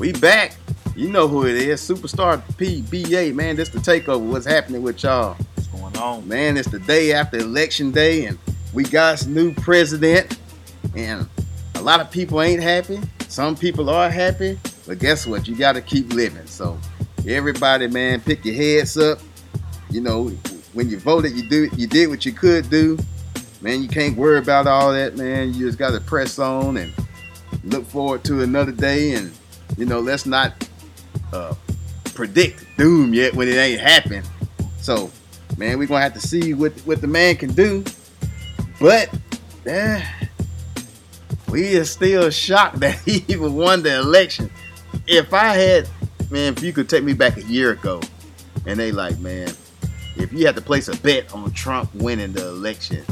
We back. You know who it is. Superstar PBA, man. This the takeover. What's happening with y'all? What's going on? Man, it's the day after election day, and we got a new president. And a lot of people ain't happy. Some people are happy. But guess what? You gotta keep living. So everybody, man, pick your heads up. You know, when you voted, you do you did what you could do. Man, you can't worry about all that, man. You just gotta press on and look forward to another day and you know, let's not uh, predict doom yet when it ain't happened. So, man, we're gonna have to see what what the man can do. But eh, we are still shocked that he even won the election. If I had, man, if you could take me back a year ago, and they like, man, if you had to place a bet on Trump winning the election,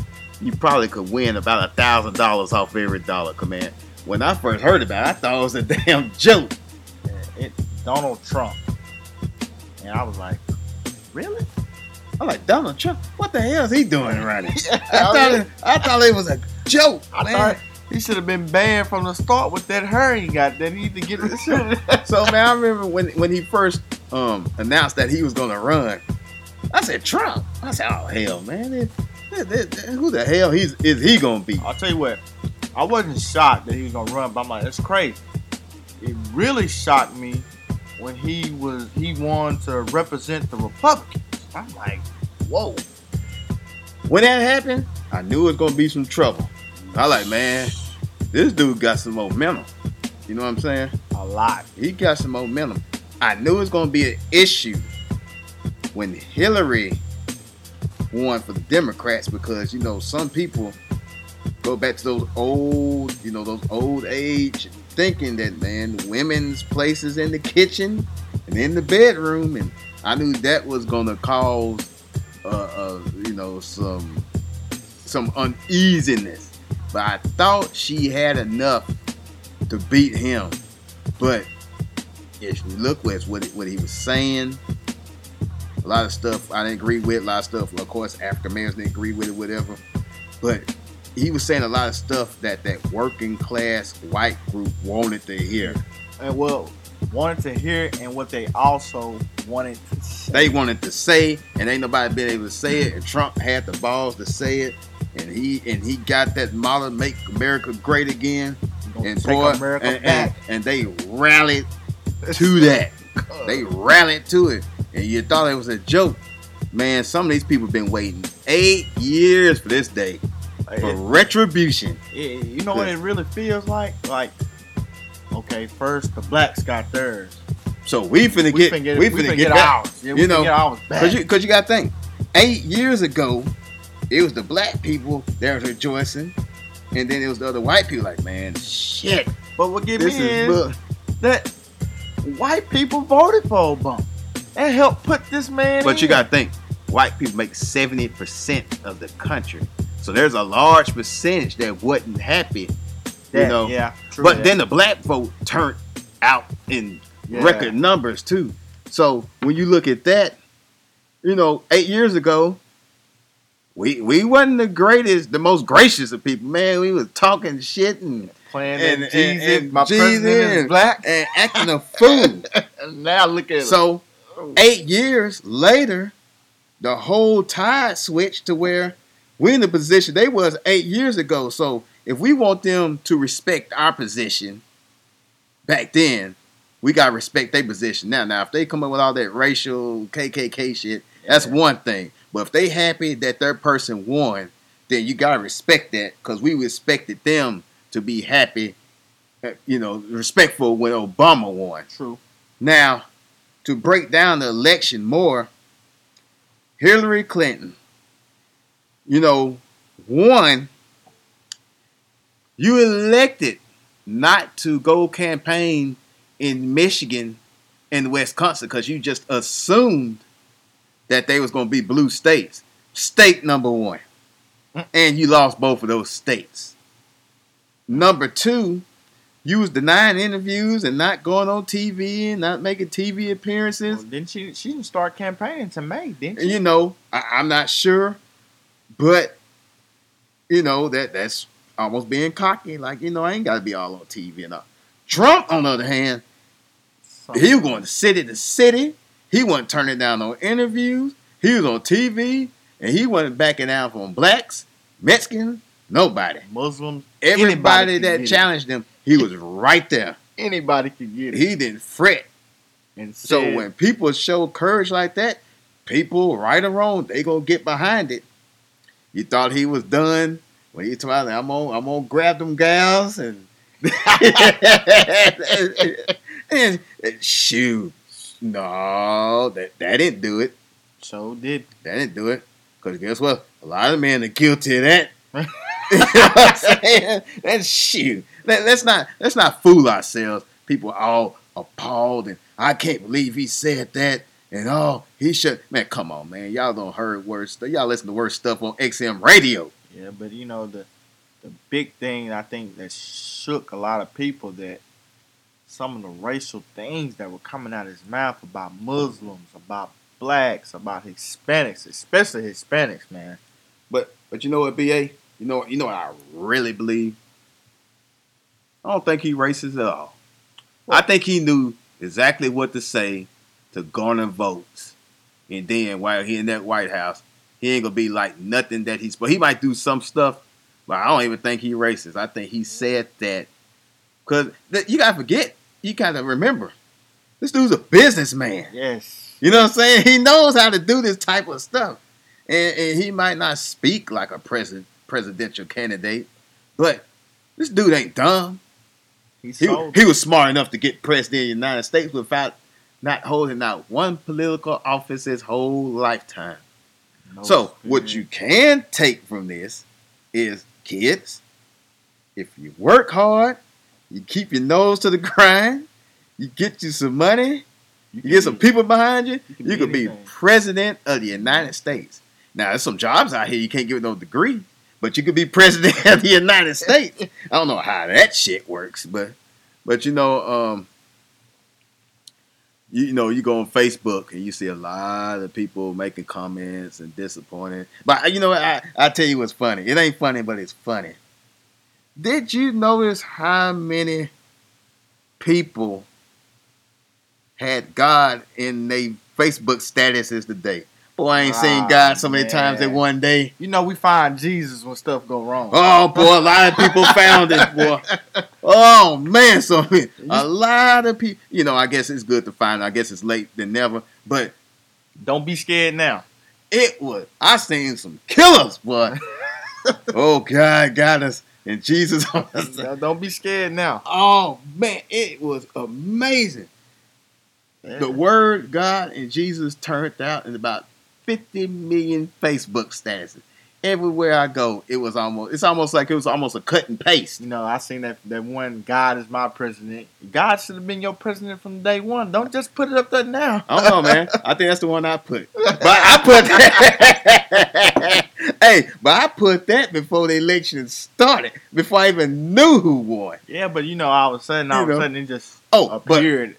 you probably could win about a thousand dollars off every dollar, command. When I first heard about it, I thought it was a damn joke. Donald Trump, and I was like, really? I'm like, Donald Trump, what the hell is he doing here? I thought it, I thought it was a joke. I man. thought he should have been banned from the start with that hair he got. That he need to get this so man, I remember when when he first um announced that he was gonna run. I said Trump. I said, oh hell, man, it- it- who the hell he's is he gonna be? I'll tell you what, I wasn't shocked that he was gonna run, but I'm like, that's crazy. It really shocked me when he was he wanted to represent the Republicans. I'm like, whoa. When that happened, I knew it was gonna be some trouble. I like, man, this dude got some momentum. You know what I'm saying? A lot. He got some momentum. I knew it was gonna be an issue when Hillary won for the Democrats because you know some people go back to those old, you know, those old age thinking that man, women's places in the kitchen and in the bedroom, and I knew that was gonna cause, uh, uh you know, some some uneasiness. But I thought she had enough to beat him. But if you look at what what he was saying, a lot of stuff I didn't agree with. A lot of stuff, of course, African Americans didn't agree with it, whatever. But he was saying a lot of stuff that that working class white group wanted to hear. And well, wanted to hear and what they also wanted to say. They wanted to say, and ain't nobody been able to say it. And Trump had the balls to say it, and he and he got that model "Make America Great Again." And boy, and, and, and they rallied to that. They rallied to it, and you thought it was a joke. Man, some of these people been waiting eight years for this day for retribution. it- you know what it really feels like? Like, okay, first the blacks got theirs. So we finna We get, finna get, we we finna finna get, ours. Yeah, You know, get ours back. Cause you, cause you got to think, eight years ago, it was the black people that was rejoicing, and then it was the other white people like, man, shit, but what get this me is. is that white people voted for Obama and helped put this man. But you got to think, white people make seventy percent of the country, so there's a large percentage that wasn't happy. that, you know, yeah. True but that. then the black vote turned out in Yeah. record numbers too. So when you look at that, you know, eight years ago, we we wasn't the greatest, the most gracious of people. Man, we was talking shit and playing and, and, and, Jesus, and my Jesus president is black. and acting a fool. Now look at it. so it. eight years later, the whole tide switched to where we're in the position they was eight years ago. So if we want them to respect our position back then, we gotta respect their position now. Now, if they come up with all that racial KKK shit, that's one thing. But if they happy that their person won, then you gotta respect that because we respected them to be happy, uh, you know, respectful when Obama won. True. Now, to break down the election more, Hillary Clinton, you know, one, You elected not to go campaign in Michigan and Wisconsin because you just assumed that they was going to be blue states. State number one. Mm. And you lost both of those states. Number two, you was denying interviews and not going on TV and not making TV appearances. Well, didn't she? She didn't start campaigning to May, didn't she? you know, I, I'm not sure, but you know that that's almost being cocky. Like you know, I ain't got to be all on TV and all. Trump, on the other hand, something. He was going to city to city. He wasn't turning down no interviews. He was on TV, and he wasn't backing down from blacks, Mexicans, nobody. Muslims. Everybody that challenged him, he was right there. Anybody could get it. He didn't fret. and So when people show courage like that, people, right or wrong, they gonna get behind it. You thought he was done when he told me, "I'm gonna, I'm gonna grab them gals and." and, and shoot, no, that that didn't do it. so did That didn't do it. Cause guess what? A lot of men are guilty of that. you know what I'm saying? That's shoot. Let, us not let's not fool ourselves. People are all appalled and I can't believe he said that. And oh, he should man, come on, man. Y'all don't heard worse stuff. Y'all listen to worse stuff on XM radio. Yeah, but you know the the big thing I think that shook a lot of people that some of the racial things that were coming out of his mouth about Muslims, about blacks, about Hispanics, especially Hispanics, man. But but you know what, BA? You know you know what I really believe? I don't think he racist at all. I think he knew exactly what to say to garner votes. And then while he in that White House, he ain't gonna be like nothing that he's but he might do some stuff, but I don't even think he racist. I think he said that because you gotta forget, you gotta remember, this dude's a businessman. Yes. You know what I'm saying? He knows how to do this type of stuff. And, and he might not speak like a president presidential candidate, but this dude ain't dumb. He He, he was smart enough to get president of the United States without not holding out one political office his whole lifetime. no so what you can take from this is kids, if you work hard, you keep your nose to the grind, you get you some money, you can get some people behind you, you can you could be president of the United States. Now, there's some jobs out here you can't get no degree, but you could be president of the United States. I don't know how that shit works, but but you know, um, you, know, you go on Facebook and you see a lot of people making comments and disappointed. But you know. I I tell you what's funny. It ain't funny, but it's funny. Did you notice how many people had God in their Facebook statuses today? Boy, I ain't seen Ah, God so many times in one day. You know we find Jesus when stuff go wrong. Oh boy, a lot of people found it, boy. Oh man, so a lot of people. You know, I guess it's good to find. I guess it's late than never. But Don't be scared now. it was. I seen some killers, boy. oh God, got us and Jesus. Don't be scared now. oh man, it was amazing. The word God and Jesus turned out in about 50 million Facebook statuses. Everywhere I go, it was almost it's almost like it was almost a cut and paste. You know, I seen that that one. God is my president. God should have been your president from day one. Don't just put it up there now. I don't know, man. I think that's the one I put. But I put that. hey, but I put that before the election started, before I even knew who won. Yeah, but you know, all of a sudden, all You of a sudden, it just Oh, but appeared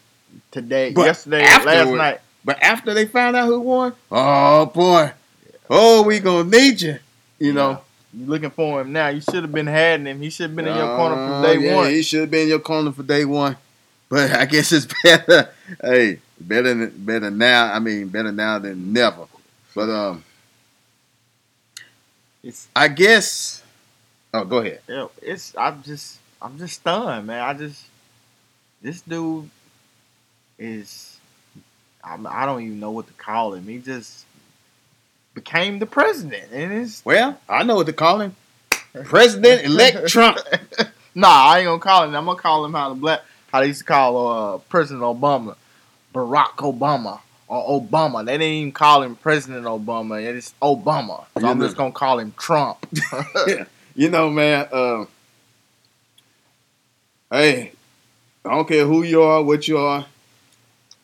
today, but yesterday, last night. But after they found out who won, oh boy, oh we gonna need you. You know, You looking for him now? You should have been had him. He should have been in your corner from Oh, day yeah, one. He should have been in your corner for day one. But I guess it's better. hey, better better now. I mean, better now than never. But um, It's I guess. Oh, go ahead. Yeah, it's I'm just I'm just stunned, man. I just this dude is I'm, I don't even know what to call him. He just became the president, and it's Well, I know what to call him. President elect Trump. nah. I ain't gonna call him. I'm gonna call him how the black how they used to call uh, President Obama, Barack Obama. Or Obama. They didn't even call him President Obama. It's Obama. So I'm just gonna call him Trump. You know, man. Uh, hey, I don't care who you are, what you are.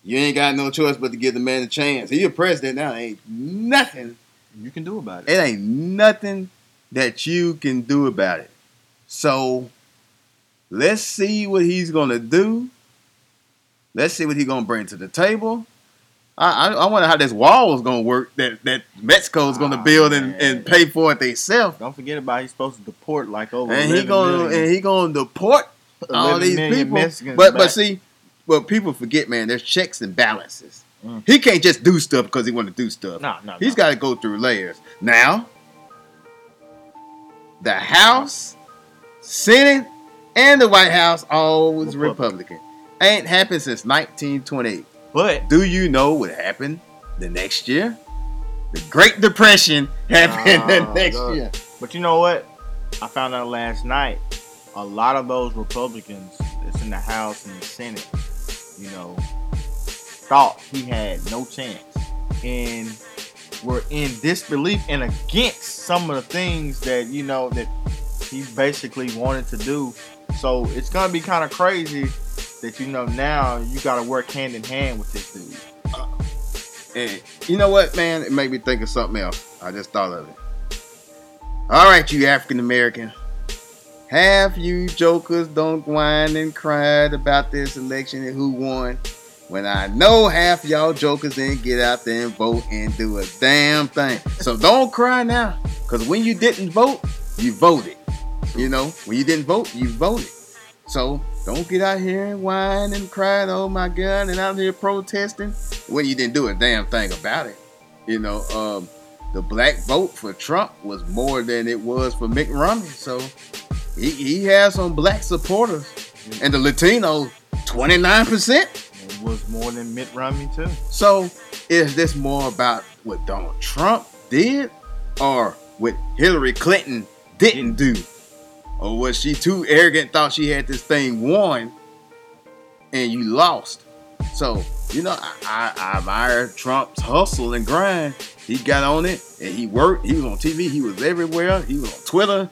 You ain't got no choice but to give the man a chance. He a president now. Ain't nothing. you can do about it. It ain't nothing that you can do about it. So let's see what he's gonna do. Let's see what he's gonna bring to the table. I, I, I wonder how this wall is gonna work that that Mexico's gonna Ah, build and, and pay for it themselves. Don't forget about he's supposed to deport like over And he gonna million. and he gonna deport all these people. Mexicans But but see, but people forget, man. There's checks and balances. Mm. He can't just do stuff because he want to do stuff. No, no, He's no. got to go through layers. Now, the House, Senate, and the White House all was Republican. Republican. Ain't happened since 1928. But Do you know what happened the next year? The Great Depression happened the Ah, next God. year. but you know what? I found out last night. A lot of those Republicans that's in the House and the Senate, you know, thought he had no chance and were in disbelief and against some of the things that you know that he basically wanted to do. So it's gonna be kind of crazy that you know now you got to work hand in hand with this dude. Uh, and you know what, man? It made me think of something else. I just thought of it. All right, you African American. Half you jokers don't whine and cry about this election and who won. When I know half y'all jokers didn't get out there and vote and do a damn thing. So don't cry now. Because when you didn't vote, you voted. You know, when you didn't vote, you voted. So don't get out here and whine and cry, oh my God, and out here protesting when you didn't do a damn thing about it. You know, um, the black vote for Trump was more than it was for Mitt Romney. So he, he has some black supporters. And the Latino, 29%. It was more than Mitt Romney too. So is this more about what Donald Trump did or what Hillary Clinton didn't do? Or was she too arrogant, thought she had this thing won and you lost? So, you know, I, I, I admire Trump's hustle and grind. He got on it and he worked. He was on TV. He was everywhere. He was on Twitter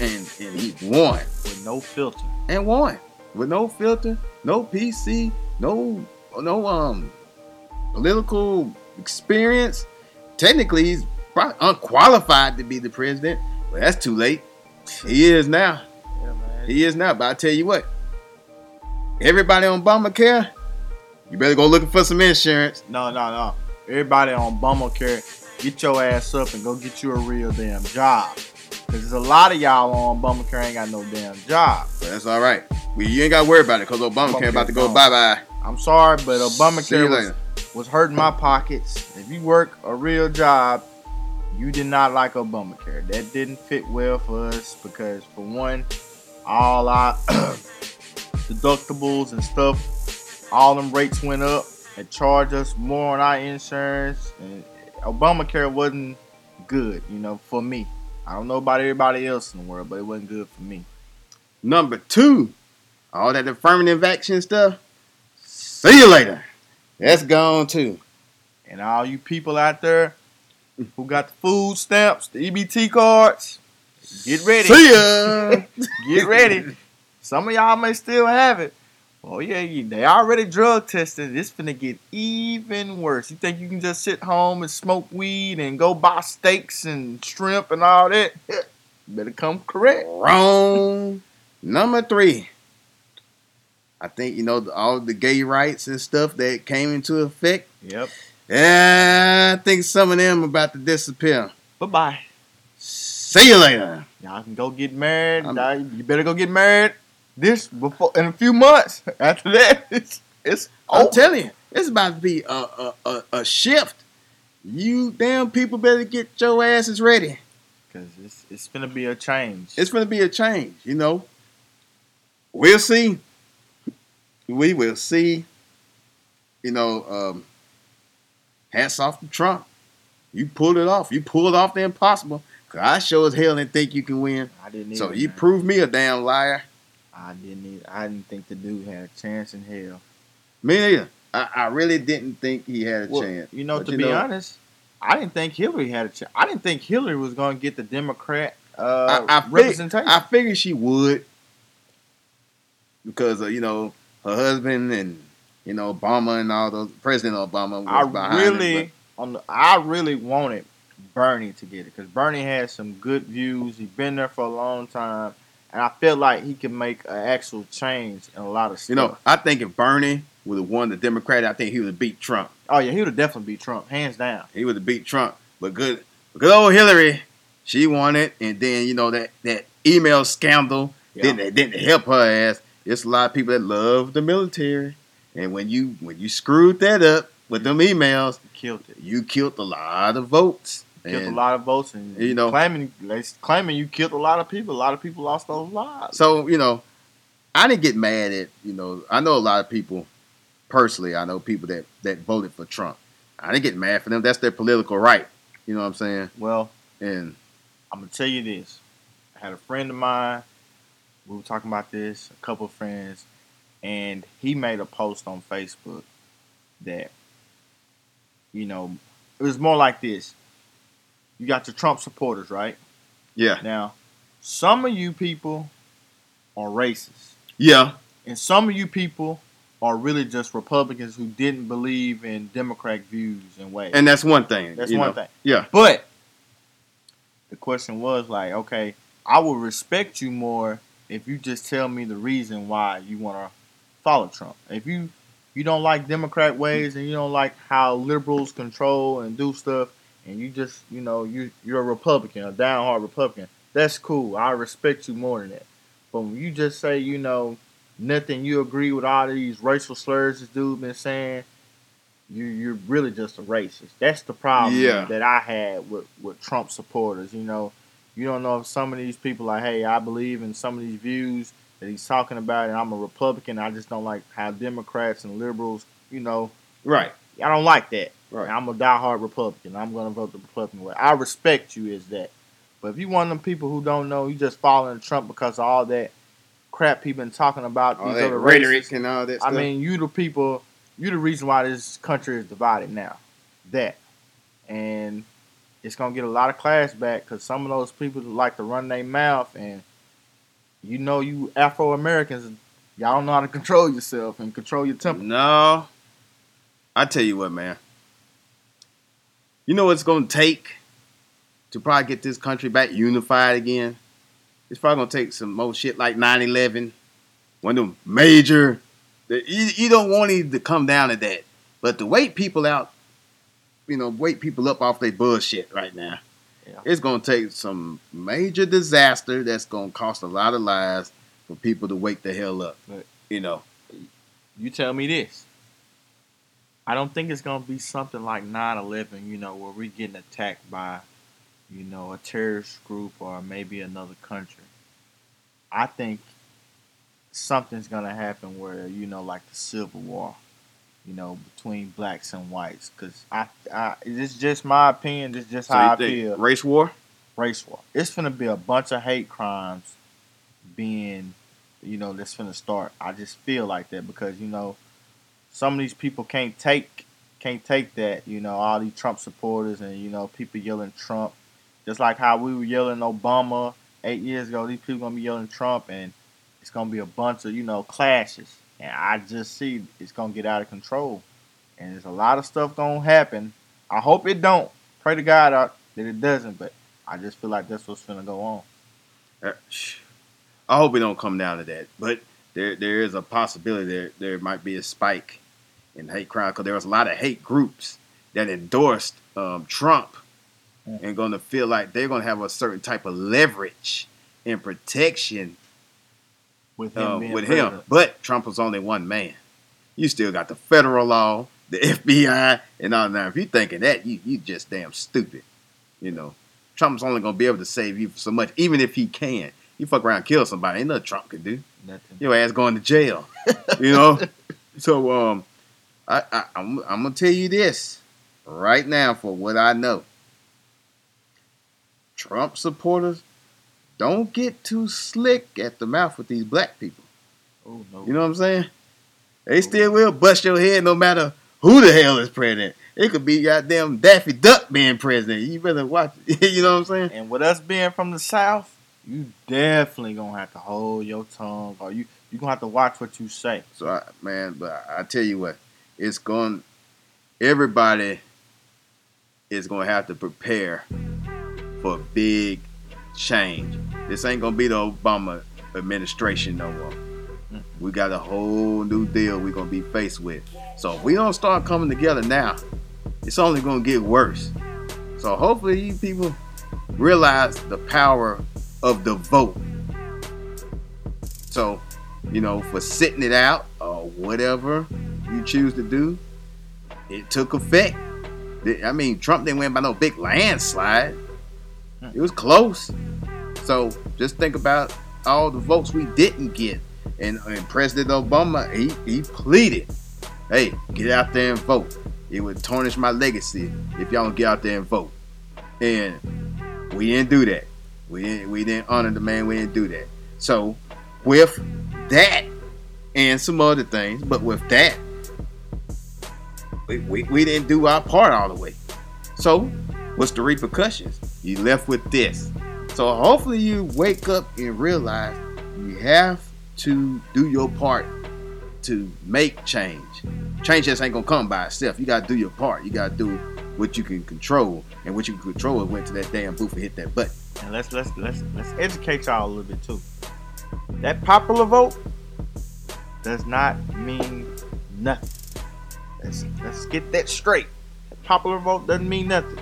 and, and he won with no filter. and won with no filter, no PC, no no um political experience. Technically, he's probably unqualified to be the president, but that's too late. He is now. Yeah, man. He is now. But I tell you what, everybody on Obamacare, you better go looking for some insurance. No, no, no. Everybody on Obamacare, get your ass up and go get you a real damn job. Cause there's a lot of y'all on Obamacare ain't got no damn job. But that's all right. We, you ain't got to worry about it because Obamacare about to go bye bye. I'm sorry, but Obamacare was, was hurting my pockets. If you work a real job, you did not like Obamacare. That didn't fit well for us because, for one, all our deductibles and stuff, all them rates went up. and charged us more on our insurance, and Obamacare wasn't good, you know, for me. I don't know about everybody else in the world, but it wasn't good for me. Number two, all that affirmative action stuff. See you later. That's gone too. And all you people out there who got the food stamps, the EBT cards, get ready. See ya. Get ready. Some of y'all may still have it. Oh yeah, they already drug tested. It's gonna get even worse. You think you can just sit home and smoke weed and go buy steaks and shrimp and all that? Better come correct. Wrong. Number three. I think you know all the gay rights and stuff that came into effect. Yep. Yeah, I think some of them about to disappear. Bye bye. See you later. Y'all can go get married. I'm- you better go get married this before in a few months. After that, it's it's I'm over. telling you, it's about to be a, a, a, a shift. You damn people better get your asses ready. Cause it's it's gonna be a change. It's to be a change, you know. We'll see. We will see. You know, um, hats off to Trump. You pulled it off. You pulled off the impossible. Cause I sure as hell didn't think you can win. I didn't. So either, you man. proved me a damn liar. I didn't. Either. I didn't think the dude had a chance in hell. Me neither. I, I really didn't think he had a Well, chance. You know, But to you be know- honest, I didn't think Hillary had a chance. I didn't think Hillary was going to get the Democrat uh, I, I, fig- representation. I figured she would because of, you know her husband and you know Obama and all those President Obama was I behind really, it. the, I really wanted Bernie to get it because Bernie has some good views. He's been there for a long time, and I feel like he can make an actual change in a lot of stuff. You know, I think if Bernie would have won the Democrat, I think he would have beat Trump. oh yeah, he would have definitely beat Trump, hands down. He would have beat Trump. But good, good old Hillary, she won it, and then you know that that email scandal Yeah. didn't didn't help her ass. It's a lot of people that love the military, And when you when you screwed that up with them emails, Killed it. you killed a lot of votes. Killed a lot of votes, and you know- claiming claiming you killed a lot of people. A lot of people lost those lives. So you know, I didn't get mad at you know. I know a lot of people personally. I know people that that voted for Trump. I didn't get mad for them. That's their political right. You know what I'm saying? well, And I'm gonna tell you this. I had a friend of mine. We were talking about this. A couple of friends, and he made a post on Facebook that, you know, it was more like this. You got your Trump supporters, right? yeah, Now, some of you people are racist, yeah, and some of you people are really just Republicans who didn't believe in Democratic views and ways. and that's one thing. That's one know. thing. Yeah, But the question was like, okay, I will respect you more if you just tell me the reason why you want to follow Trump. If you you don't like Democrat ways and you don't like how liberals control and do stuff, and you just you know you you're a Republican, a downhard Republican, that's cool. I respect you more than that. But when you just say you know nothing, you agree with all these racial slurs this dude been saying. You you're really just a racist. That's the problem Yeah. that I had with with Trump supporters. You know, you don't know if some of these people like, hey, I believe in some of these views that he's talking about, and I'm a Republican. I just don't like how Democrats and liberals, you know, right, I don't like that. Right. I'm a diehard Republican. I'm going to vote the Republican way. I respect you as that. But if you one of them people who don't know, you just following Trump because of all that crap he been talking about All these that other rhetoric races. and all that I mean, you the people, you the reason why this country is divided now. That, and it's gonna get a lot of class back because some of those people like to run their mouth, and you know, you Afro Americans, y'all don't know how to control yourself and control your temper. No. I tell you what, man. You know what it's gonna take to probably get this country back unified again? It's probably gonna take some more shit like 9-11. One of them major you, you don't want it to come down to that. But to wake people out, you know, wake people up off their bullshit right now. Yeah. It's gonna take some major disaster that's gonna cost a lot of lives for people to wake the hell up. Right. You know. you tell me this. I don't think it's gonna be something like 9/11, you know, where we're getting attacked by, you know, a terrorist group or maybe another country. I think something's gonna happen where you know, like the Civil War, you know, between blacks and whites. Cause I, I it's just my opinion. It's just So how I feel race war? race war. It's gonna be a bunch of hate crimes being, you know, that's gonna start. I just feel like that because you know, some of these people can't take can't take that. You know, all these Trump supporters and you know people yelling Trump, just like how we were yelling Obama eight years ago. These people gonna be yelling Trump, and it's gonna be a bunch of you know clashes. And I just see it's gonna get out of control, and there's a lot of stuff gonna happen. I hope it don't. Pray to God uh, that it doesn't, but I just feel like that's what's gonna go on. Uh, I hope it don't come down to that, but there there is a possibility there there might be a spike in hate crime because there was a lot of hate groups that endorsed um, Trump Mm. and going to feel like they're going to have a certain type of leverage and protection With him, uh, with him. But Trump was only one man. You still got the federal law, the FBI, and all that. If you're thinking that, you you just damn stupid. You know, Trump's only gonna be able to save you so much, even if he can. You fuck around, and kill somebody, ain't nothing Trump can do. Nothing. Your ass going to jail. you know. So um, I, I I'm I'm gonna tell you this right now for what I know. Trump supporters don't get too slick at the mouth with these black people. Oh no. You know what I'm saying? They oh, still will bust your head no matter who the hell is president. It could be goddamn Daffy Duck being president. You better watch it. you know what I'm saying? And with us being from the South, you definitely gonna have to hold your tongue, or you you gonna have to watch what you say. So I, man, but I tell you what, it's going. Everybody is going to have to prepare for big change. This ain't going to be the Obama administration no more. We got a whole new deal we're going to be faced with. So if we don't start coming together now, it's only going to get worse. So hopefully you people realize the power of the vote. So, you know, for sitting it out or whatever, you choose to do, it took effect. I mean, Trump didn't win by no big landslide. Hmm. It was close. So just think about all the votes we didn't get. And, and President Obama, he, he pleaded, hey, get out there and vote. It would tarnish my legacy if y'all don't get out there and vote. And we didn't do that. We didn't we didn't honor the man, we didn't do that. So with that and some other things, but with that, we, we, we didn't do our part all the way. So what's the repercussions? You left with this. So hopefully you wake up and realize you have to do your part to make change. Change just ain't gonna come by itself. You gotta do your part. You gotta do what you can control, and what you can control is went to that damn booth and hit that button. And let's let's let's let's educate y'all a little bit too. That popular vote does not mean nothing. Let's let's get that straight. Popular vote doesn't mean nothing.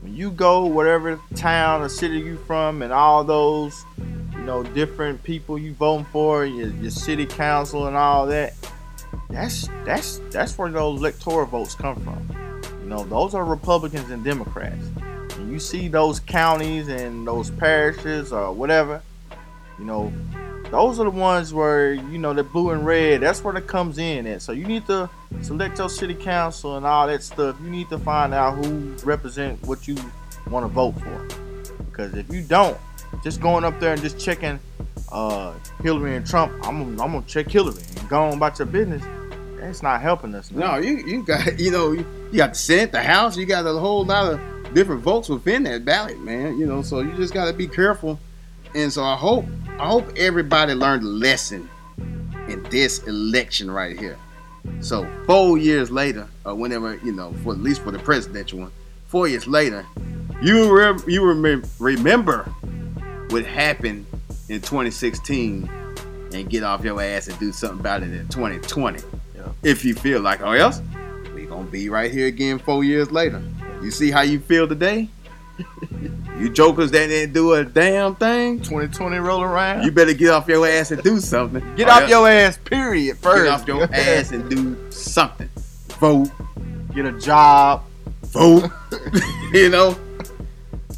When you go whatever town or city you from, and all those you know different people you voting for, your, your city council and all that. That's that's that's where those electoral votes come from. You know, those are Republicans and Democrats. And you see those counties and those parishes or whatever, you know, those are the ones where you know the blue and red. That's where it comes in at. So you need to select your city council and all that stuff. You need to find out who represent what you want to vote for. Because if you don't, just going up there and just checking uh, Hillary and Trump, I'm, I'm gonna check Hillary and go on about your business. That's not helping us. Man. No, you you got you know you, you got the Senate, the House, you got a whole lot of different votes within that ballot, man. You know, so you just got to be careful. And so I hope I hope everybody learned a lesson in this election right here. So four years later, or whenever you know, for at least for the presidential one, four years later, you rem- you rem- remember what happened in 2016 and get off your ass and do something about it in 2020. Yeah. If you feel like, or else we gonna be right here again four years later. You see how you feel today? You jokers that didn't do a damn thing. 2020 roll around. You better get off your ass and do something. Get off your ass, period. First. Get off your ass and do something. Vote. Get a job. Vote. you know?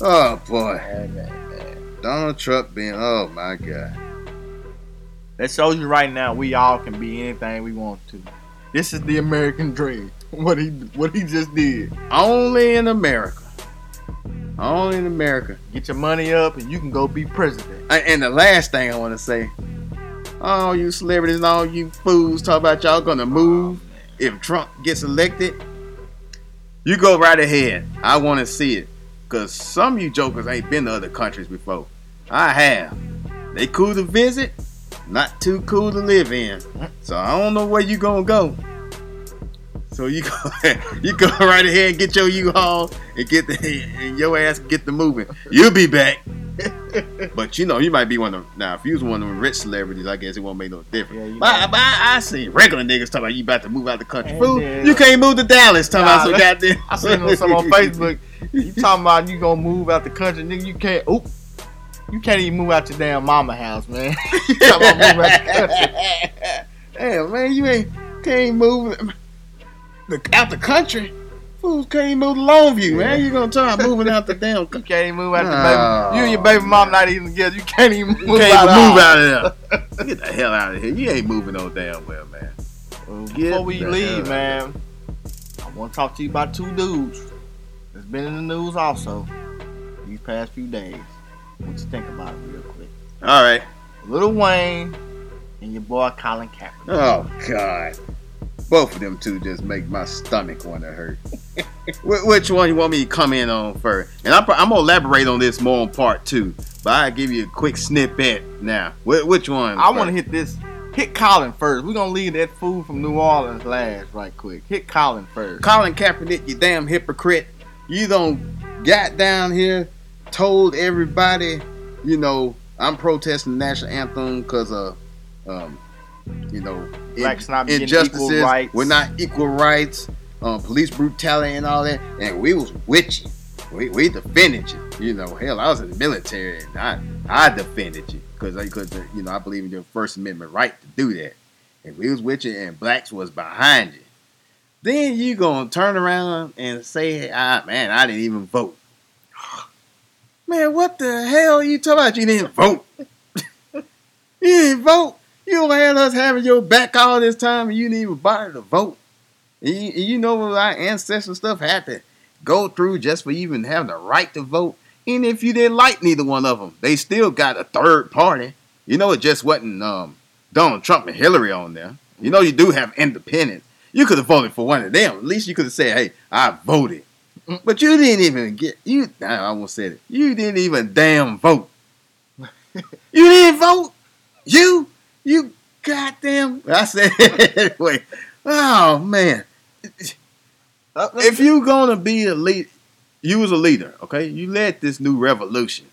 Oh boy. Man, man, man. Donald Trump being oh my god. That shows you right now we all can be anything we want to. This is the American dream. What he what he just did. Only in America. Only in America. Get your money up and you can go be president. And the last thing I want to say, all you celebrities and all you fools talk about y'all gonna move if Trump gets elected. You go right ahead. I want to see it. Cause some of you jokers ain't been to other countries before. I have. They cool to visit, not too cool to live in. So I don't know where you gonna go. So you go, you go right ahead and get your U-Haul and get the and your ass get the moving. You'll be back. but you know, you might be one of now. If you was one of the rich celebrities, I guess it won't make no difference. Yeah, but, but I, I, see regular niggas talking about you about to move out the country. Fool, you can't move to Dallas. Talking nah, about some goddamn. I seen some on Facebook. You talking about you gonna move out the country, nigga? You can't. Oop. You can't even move out your damn mama house, man. you talking about move out the country. Damn, man, you ain't can't move the, out the country. Fools can't even move to Longview, man. You gonna talk about moving out the damn country? You can't even move out the baby. You and your baby mom not even together. You can't even move, you can't out, move out of there. Get the hell out of here. You ain't moving no damn well, man. Well, before we leave, man, I want to talk to you about two dudes that's been in the news also these past few days. What you think about it real quick? All right. Lil Wayne and your boy Colin Kaepernick. Oh God. Both of them two just make my stomach want to hurt. Which one you want me to come in on first? And I'm, I'm gonna elaborate on this more on part two, but I give you a quick snippet now. Which one? I want to hit this. Hit Colin first. We're gonna leave that fool from New Orleans last, right quick. Hit Colin first. Colin Kaepernick, you damn hypocrite. You don't got down here, told everybody, you know, I'm protesting the national anthem because of um, you know, blacks not injustices. Rights. We're not equal rights. Um, police brutality and all that, and we was with you. We, we defended you. You know, hell, I was in the military and I I defended you because because you know I believe in your First Amendment right to do that. And we was with you and blacks was behind you, then you gonna turn around and say, ah man, I didn't even vote. Man, what the hell you talking about? You didn't vote. you didn't vote. You don't had us having your back all this time and you didn't even bother to vote. And you, and you know what our ancestral stuff had to go through just for even having the right to vote. And if you didn't like neither one of them, they still got a third party. You know, it just wasn't um, Donald Trump and Hillary on there. You know, you do have independents. You could have voted for one of them. At least you could have said, "Hey, I voted," but you didn't even get you. I won't say it. You didn't even damn vote. you didn't vote. You, you goddamn. I said it anyway. Oh man, uh, if you're gonna be a leader, you was a leader. Okay, you led this new revolution,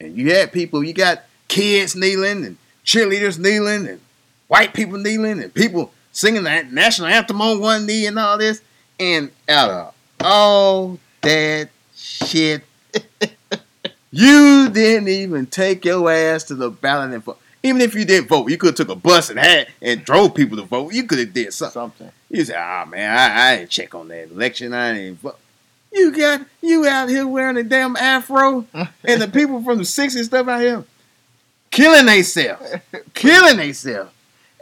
and you had people. You got kids kneeling and cheerleaders kneeling and white people kneeling and people singing the national anthem on one knee and all this. And out of all that shit, you didn't even take your ass to the ballot and vote. Even if you didn't vote, you could have took a bus and had and drove people to vote. You could have did something. Something. You say, "Ah oh, man, I, I didn't check on that election. I didn't vote." You got you out here wearing a damn afro, and the people from the '60s stuff out here killing themselves, killing themselves.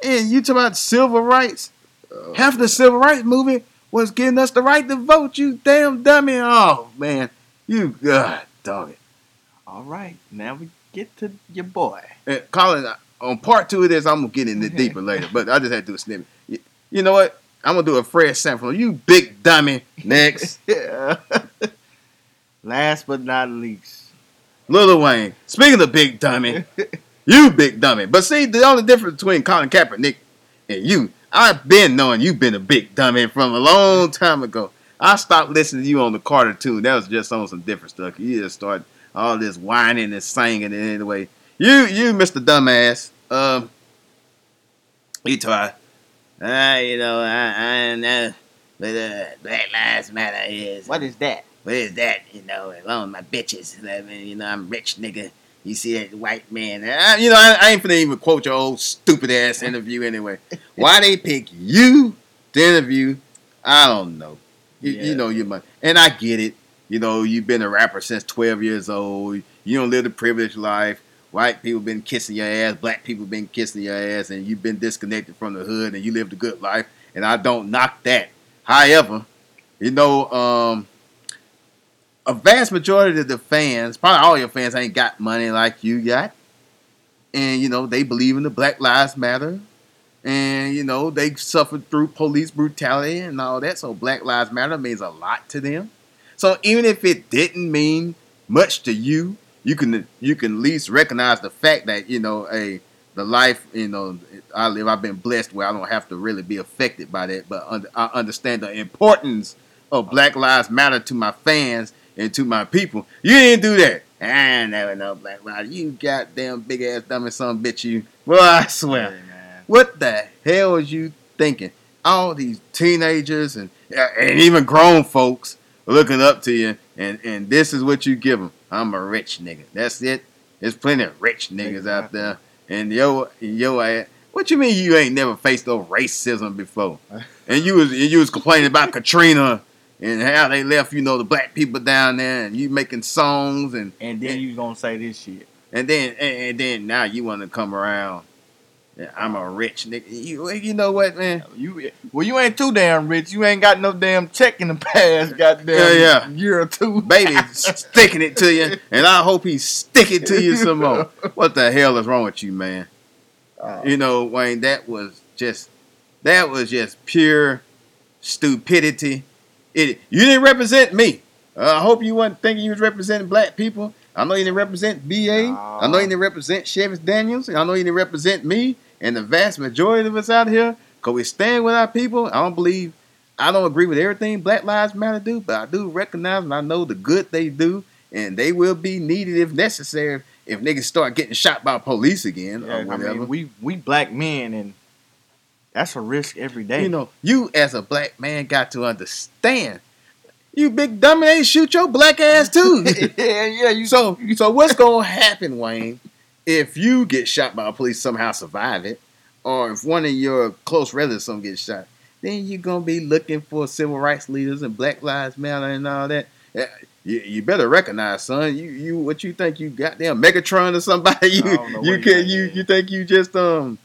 And you talk about civil rights. Half the civil rights movement was getting us the right to vote. You damn dummy! Oh man, you god dog it. All right, now we get to your boy. And Colin, uh, on part two of this, I'm gonna get into it deeper later. But I just had to do a snippet. You, you know what? I'm gonna do a Fred Sanford. You big dummy. Next, Yeah. Last but not least, Lil Wayne. Speaking of big dummy, you big dummy. But see, the only difference between Colin Kaepernick and you, I've been knowing you've been a big dummy from a long time ago. I stopped listening to you on the Carter tune. That was just on some different stuff. You just started all this whining and singing and anyway. You, you, Mr. Dumbass. Um, you try. Ah, you know, I, I know, but uh, Black Lives Matter is. what is that? What is that? You know, along my bitches. I mean, you know, I'm rich, nigga. You see that white man? I, you know, I, I ain't finna even quote your old stupid ass interview anyway. Why they pick you to interview? I don't know. You, Yeah. you know, you might, and I get it. You know, you've been a rapper since 12 years old. You don't live the privileged life. White people been kissing your ass. Black people been kissing your ass, and you've been disconnected from the hood, and you lived a good life. And I don't knock that. However, you know, um, a vast majority of the fans, probably all your fans, ain't got money like you got, and you know they believe in the Black Lives Matter, and you know they suffered through police brutality and all that. So Black Lives Matter means a lot to them. So even if it didn't mean much to you, you can you can at least recognize the fact that you know a the life you know I live. I've been blessed where I don't have to really be affected by that, but I understand the importance of Black Lives Matter to my fans and to my people. You didn't do that. I never know Black Lives. You goddamn big ass dummy son bitch. You. Well, I swear. Hey. What the hell was you thinking? All these teenagers and and even grown folks looking up to you, and and this is what you give them. I'm a rich nigga. That's it. There's plenty of rich niggas out there, and yo yo ass. What you mean you ain't never faced no racism before? And you was and you was complaining about Katrina and how they left you know the black people down there, and you making songs and And then you gonna say this shit. and then and, and then now you want to come around. Yeah, I'm a rich nigga. You, you know what, man? You well, you ain't too damn rich. You ain't got no damn check in the past, goddamn Yeah, yeah. year or two. Baby sticking it to you, and I hope he stick it to you some more. What the hell is wrong with you, man? Oh, You know, Wayne, that was just that was just pure stupidity. It you didn't represent me. Uh, I hope you wasn't thinking you was representing black people. I know you didn't represent BA. I know you didn't represent Chevis Daniels. I know you didn't represent me and the vast majority of us out here. Cause we stand with our people. I don't believe I don't agree with everything Black Lives Matter do, but I do recognize and I know the good they do, and they will be needed if necessary if niggas start getting shot by police again yeah, or I whatever. mean, we we black men, and that's a risk every day. You know, you as a black man got to understand. You big dummy, they shoot your black ass too. yeah, yeah. You so, so what's gonna happen, Wayne, if you get shot by a police somehow survive it, or if one of your close relatives some get shot, then you're gonna be looking for civil rights leaders and Black Lives Matter and all that. Yeah, You, you better recognize, son. You you what you think you goddamn Megatron or somebody? You you can you you think you just um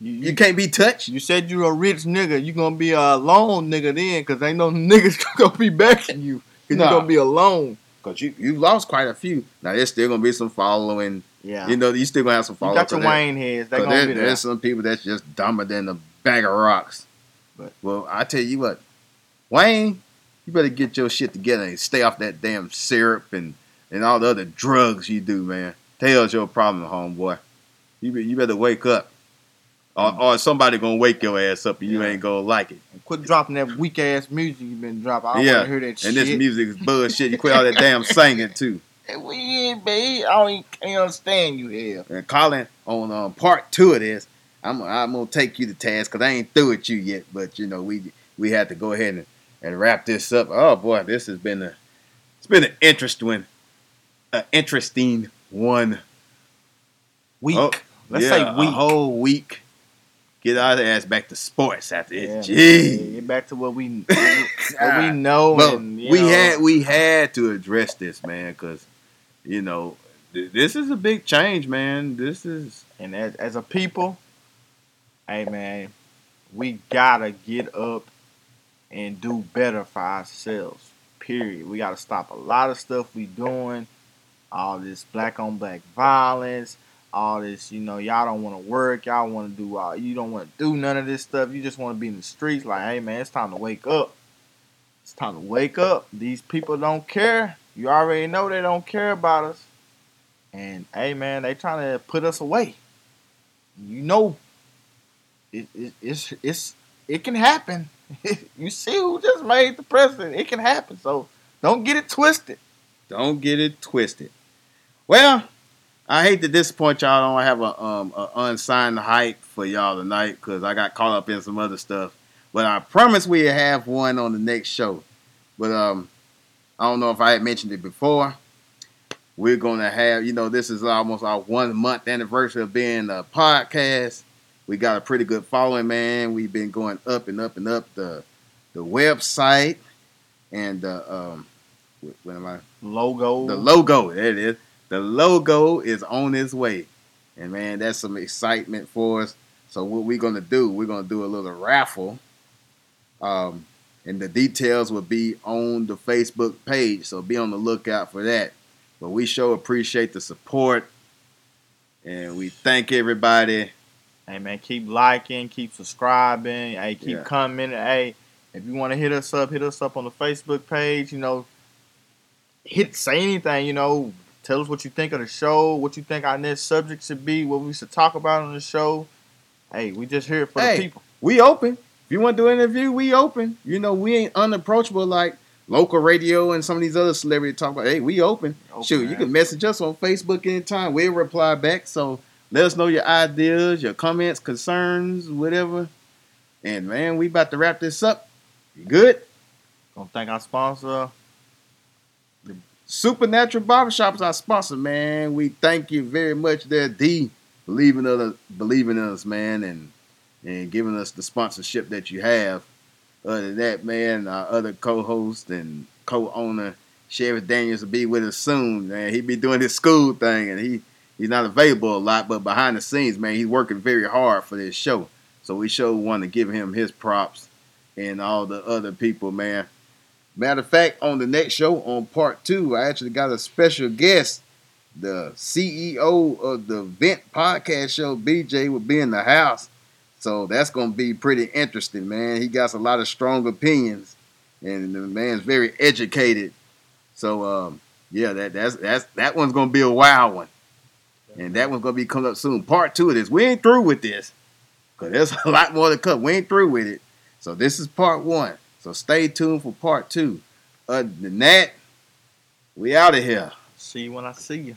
You, you you, can't be touched? you said you're a rich nigga. You gonna be a lone nigga then, cause ain't no niggas gonna be backing you. Cause Nah. you gonna be alone. Cause you you lost quite a few. Now there's still gonna be some following. Yeah. You know you still gonna have some You following. got your Wayne heads. They there- be there. there's some people that's just dumber than a bag of rocks. But- well, I tell you what, Wayne, you better get your shit together and stay off that damn syrup and and all the other drugs you do, man. Tails your problem, homeboy. You be, you better wake up, or, or somebody gonna wake your ass up and you Mm. Yeah. ain't gonna like it. Quit dropping that weak ass music you've been dropping. I don't Yeah, wanna hear that And shit. this music is bullshit. You quit all that damn singing too. Hey, we ain't, babe. I don't even can't understand you here. And Colin, on um, part two of this, I'm I'm gonna take you to task because I ain't through with you yet. But you know, we we had to go ahead and, and wrap this up. Oh boy, this has been a it's been an interesting an interesting one. Weak. Oh, Let's Yeah, say a whole week. Get our ass back to sports after Yeah, this. Gee. Get back to what we what we know. Well, and, you we know, had we had to address this, man, because you know th- this is a big change, man. This is and as, as a people, hey man, we gotta get up and do better for ourselves. Period. We gotta stop a lot of stuff we doing. All this black on black violence. All this, you know, y'all don't want to work. Y'all want to do all. You don't want to do none of this stuff. You just want to be in the streets. Like, hey man, it's time to wake up. It's time to wake up. These people don't care. You already know they don't care about us. And hey man, they trying to put us away. You know, it, it it's it's it can happen. you see who just made the president. It can happen. So don't get it twisted. Don't get it twisted. Well, I hate to disappoint y'all. I don't have a um a unsigned hype for y'all tonight because I got caught up in some other stuff. But I promise we have one on the next show. But um, I don't know if I had mentioned it before. We're gonna have, you know, this is almost our one month anniversary of being a podcast. We got a pretty good following, man. We've been going up and up and up the the website and the um, what am I? Logo. The logo, there it is. The logo is on its way. And man, that's some excitement for us. So what we're gonna do, we're gonna do a little raffle. Um, and the details will be on the Facebook page. So be on the lookout for that. But we sure appreciate the support. And we thank everybody. Hey man, keep liking, keep subscribing. Hey, keep Yeah. commenting. Hey, if you want to hit us up, hit us up on the Facebook page. You know, hit say anything. You know, tell us what you think of the show, what you think our next subject should be, what we should talk about on the show. Hey, we just here for Hey. the people. we open. If you want to do an interview, we open. You know, we ain't unapproachable like local radio and some of these other celebrities talk about. Hey, we open. Open, Shoot, you can message us on Facebook anytime. We'll reply back. So let us know your ideas, your comments, concerns, whatever. And man, we about to wrap this up. You good? Gonna thank our sponsor. Supernatural Barbershop is our sponsor, man. We thank you very much there, D, believing in us, believing in us, man, and and giving us the sponsorship that you have. Other than that, man, our other co-host and co-owner, Sheriff Daniels, will be with us soon, man. He be doing his school thing, and he he's not available a lot, but behind the scenes, man, he's working very hard for this show. So we sure want to give him his props and all the other people, man. Matter of fact, on the next show, on part two, I actually got a special guest. The CEO of the Vent Podcast Show, BJ, will be in the house. So that's going to be pretty interesting, man. He got a lot of strong opinions, and the man's very educated. So, um, yeah, that that's that's that one's going to be a wild one, and that one's going to be coming up soon. Part two of this. We ain't through with this, cause there's a lot more to come. We ain't through with it. So this is part one. So stay tuned for part two. Other than that, we out of here. See you when I see you.